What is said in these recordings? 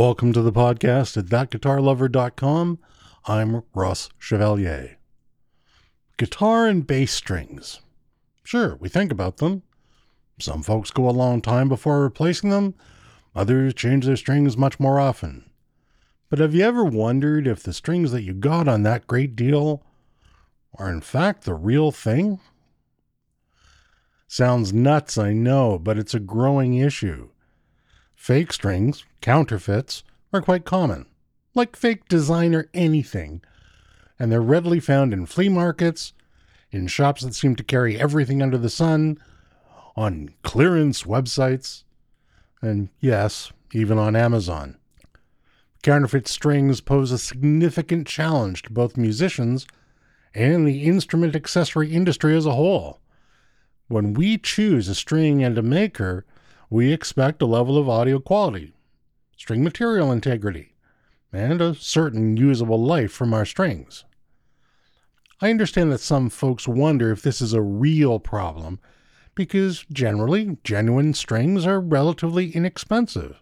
Welcome to the podcast at thatguitarlover.com. I'm Ross Chevalier. Guitar and bass strings. Sure, we think about them. Some folks go a long time before replacing them, others change their strings much more often. But have you ever wondered if the strings that you got on that great deal are in fact the real thing? Sounds nuts, I know, but it's a growing issue. Fake strings, counterfeits, are quite common, like fake designer anything, and they're readily found in flea markets, in shops that seem to carry everything under the sun, on clearance websites, and yes, even on Amazon. Counterfeit strings pose a significant challenge to both musicians and the instrument accessory industry as a whole. When we choose a string and a maker, we expect a level of audio quality, string material integrity, and a certain usable life from our strings. I understand that some folks wonder if this is a real problem because generally genuine strings are relatively inexpensive.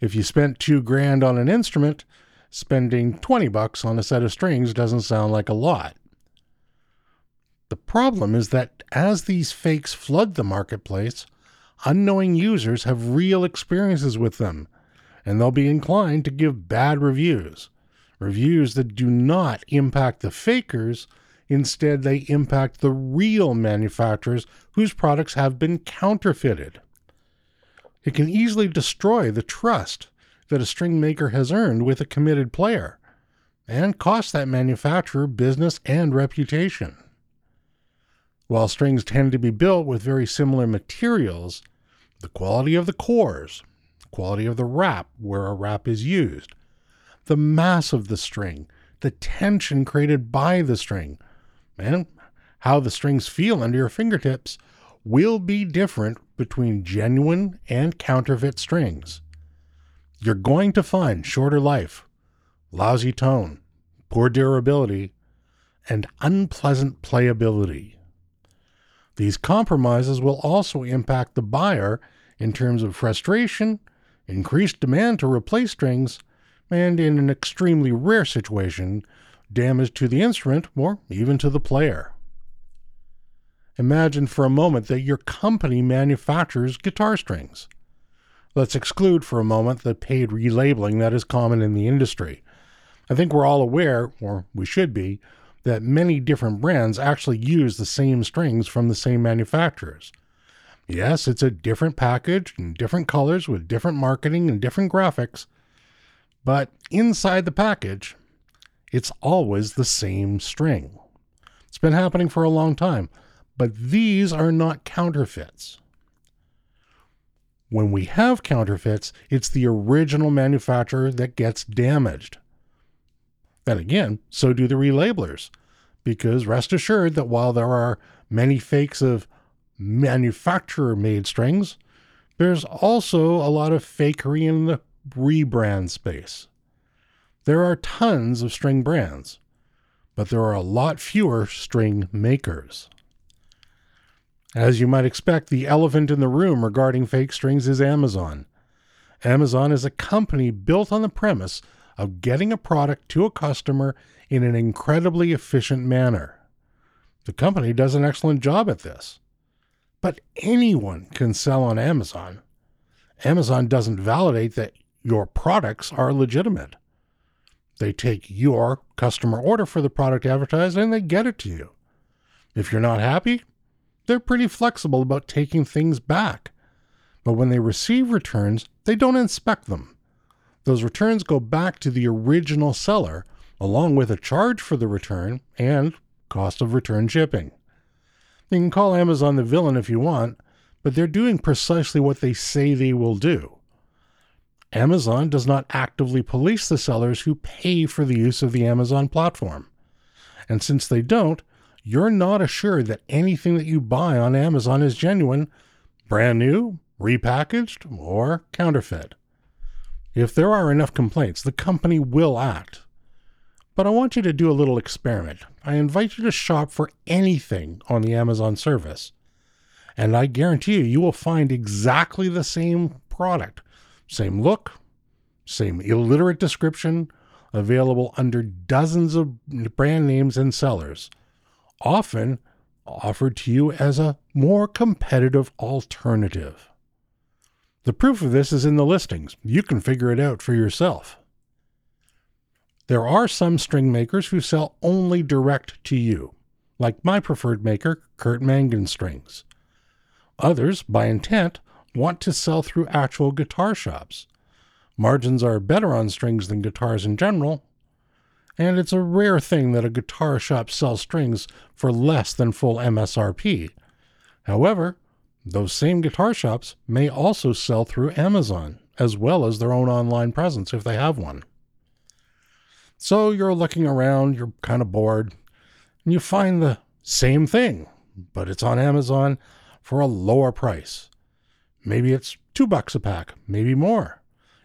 If you spent 2 grand on an instrument, spending 20 bucks on a set of strings doesn't sound like a lot. The problem is that as these fakes flood the marketplace, unknowing users have real experiences with them, and they'll be inclined to give bad reviews. Reviews that do not impact the fakers, instead, they impact the real manufacturers whose products have been counterfeited. It can easily destroy the trust that a string maker has earned with a committed player and cost that manufacturer business and reputation. While strings tend to be built with very similar materials, the quality of the cores, quality of the wrap where a wrap is used, the mass of the string, the tension created by the string, and how the strings feel under your fingertips will be different between genuine and counterfeit strings. You're going to find shorter life, lousy tone, poor durability, and unpleasant playability. These compromises will also impact the buyer in terms of frustration, increased demand to replace strings, and in an extremely rare situation, damage to the instrument or even to the player. Imagine for a moment that your company manufactures guitar strings. Let's exclude for a moment the paid relabeling that is common in the industry. I think we're all aware, or we should be, that many different brands actually use the same strings from the same manufacturers. Yes, it's a different package and different colors with different marketing and different graphics, but inside the package, it's always the same string. It's been happening for a long time, but these are not counterfeits. When we have counterfeits, it's the original manufacturer that gets damaged. Then again, so do the relabelers, because rest assured that while there are many fakes of manufacturer made strings, there's also a lot of fakery in the rebrand space. There are tons of string brands, but there are a lot fewer string makers. As you might expect, the elephant in the room regarding fake strings is Amazon. Amazon is a company built on the premise of getting a product to a customer in an incredibly efficient manner. The company does an excellent job at this. But anyone can sell on Amazon. Amazon doesn't validate that your products are legitimate. They take your customer order for the product advertised and they get it to you. If you're not happy, they're pretty flexible about taking things back. But when they receive returns, they don't inspect them. Those returns go back to the original seller, along with a charge for the return and cost of return shipping. You can call Amazon the villain if you want, but they're doing precisely what they say they will do. Amazon does not actively police the sellers who pay for the use of the Amazon platform. And since they don't, you're not assured that anything that you buy on Amazon is genuine, brand new, repackaged, or counterfeit. If there are enough complaints, the company will act. But I want you to do a little experiment. I invite you to shop for anything on the Amazon service. And I guarantee you, you will find exactly the same product, same look, same illiterate description, available under dozens of brand names and sellers, often offered to you as a more competitive alternative. The proof of this is in the listings. You can figure it out for yourself. There are some string makers who sell only direct to you, like my preferred maker, Curt Mangan Strings. Others, by intent, want to sell through actual guitar shops. Margins are better on strings than guitars in general, and it's a rare thing that a guitar shop sells strings for less than full MSRP. However, those same guitar shops may also sell through Amazon, as well as their own online presence if they have one. So you're looking around, you're kind of bored, and you find the same thing, but it's on Amazon for a lower price. Maybe it's two bucks a pack, maybe more.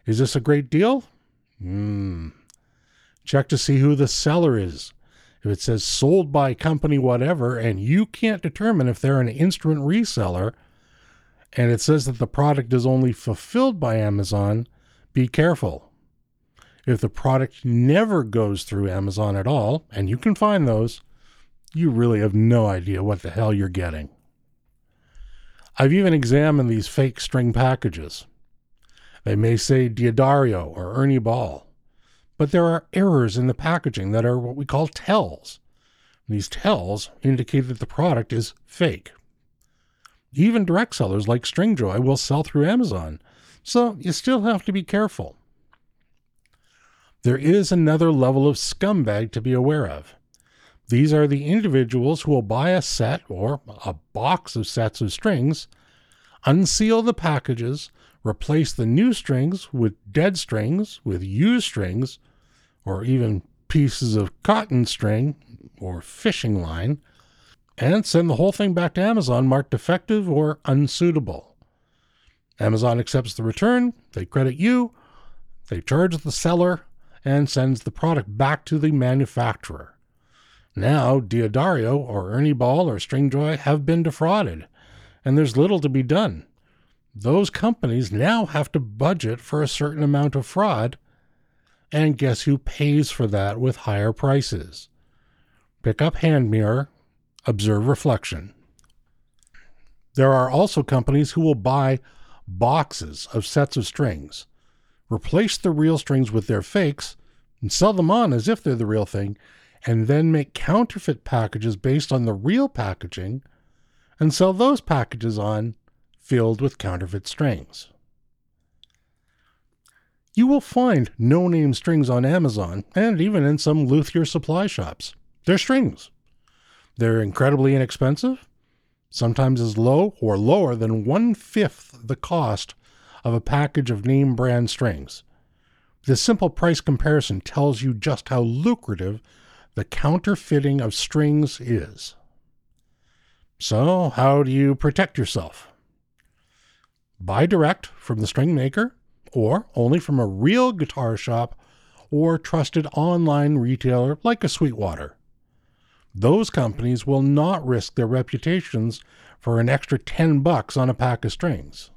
Is this a great deal? Hmm. Check to see who the seller is. If it says sold by company whatever, and you can't determine if they're an instrument reseller, and it says that the product is only fulfilled by Amazon, be careful. If the product never goes through Amazon at all, and you can find those, you really have no idea what the hell you're getting. I've even examined these fake string packages. They may say D'Addario or Ernie Ball, but there are errors in the packaging that are what we call tells. These tells indicate that the product is fake. Even direct sellers like Stringjoy will sell through Amazon, so you still have to be careful. There is another level of scumbag to be aware of. These are the individuals who will buy a set or a box of sets of strings, unseal the packages, replace the new strings with dead strings, with used strings, or even pieces of cotton string or fishing line, and send the whole thing back to Amazon marked defective or unsuitable. Amazon accepts the return, they credit you, they charge the seller, and sends the product back to the manufacturer. Now, D'Addario or Ernie Ball or Stringjoy have been defrauded, and there's little to be done. Those companies now have to budget for a certain amount of fraud, and guess who pays for that with higher prices? Pick up hand mirror, observe reflection. There are also companies who will buy boxes of sets of strings replace the real strings with their fakes, and sell them on as if they're the real thing, and then make counterfeit packages based on the real packaging and sell those packages on filled with counterfeit strings. You will find no name strings on Amazon and even in some luthier supply shops. They're strings. They're incredibly inexpensive, sometimes as low or lower than one fifth the cost of a package of name brand strings. This simple price comparison tells you just how lucrative the counterfeiting of strings is. So, how do you protect yourself? Buy direct from the string maker, or only from a real guitar shop or trusted online retailer like a Sweetwater. Those companies will not risk their reputations for an extra 10 bucks on a pack of strings.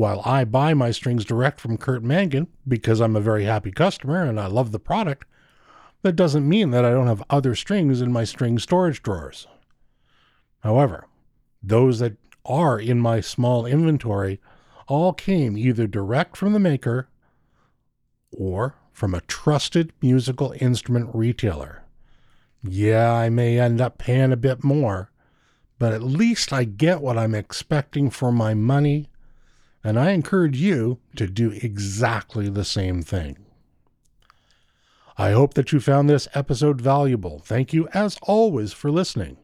While I buy my strings direct from Curt Mangan because I'm a very happy customer and I love the product, that doesn't mean that I don't have other strings in my string storage drawers. However, those that are in my small inventory all came either direct from the maker or from a trusted musical instrument retailer. Yeah, I may end up paying a bit more, but at least I get what I'm expecting for my money and I encourage you to do exactly the same thing. I hope that you found this episode valuable. Thank you, as always, for listening.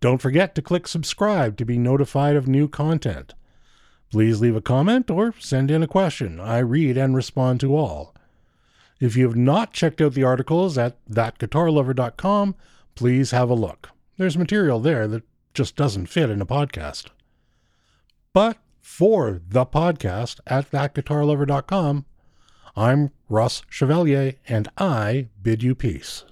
Don't forget to click subscribe to be notified of new content. Please leave a comment or send in a question. I read and respond to all. If you have not checked out the articles at thatguitarlover.com, please have a look. There's material there that just doesn't fit in a podcast. But for the podcast at thatguitarlover.com. I'm Ross Chevalier, and I bid you peace.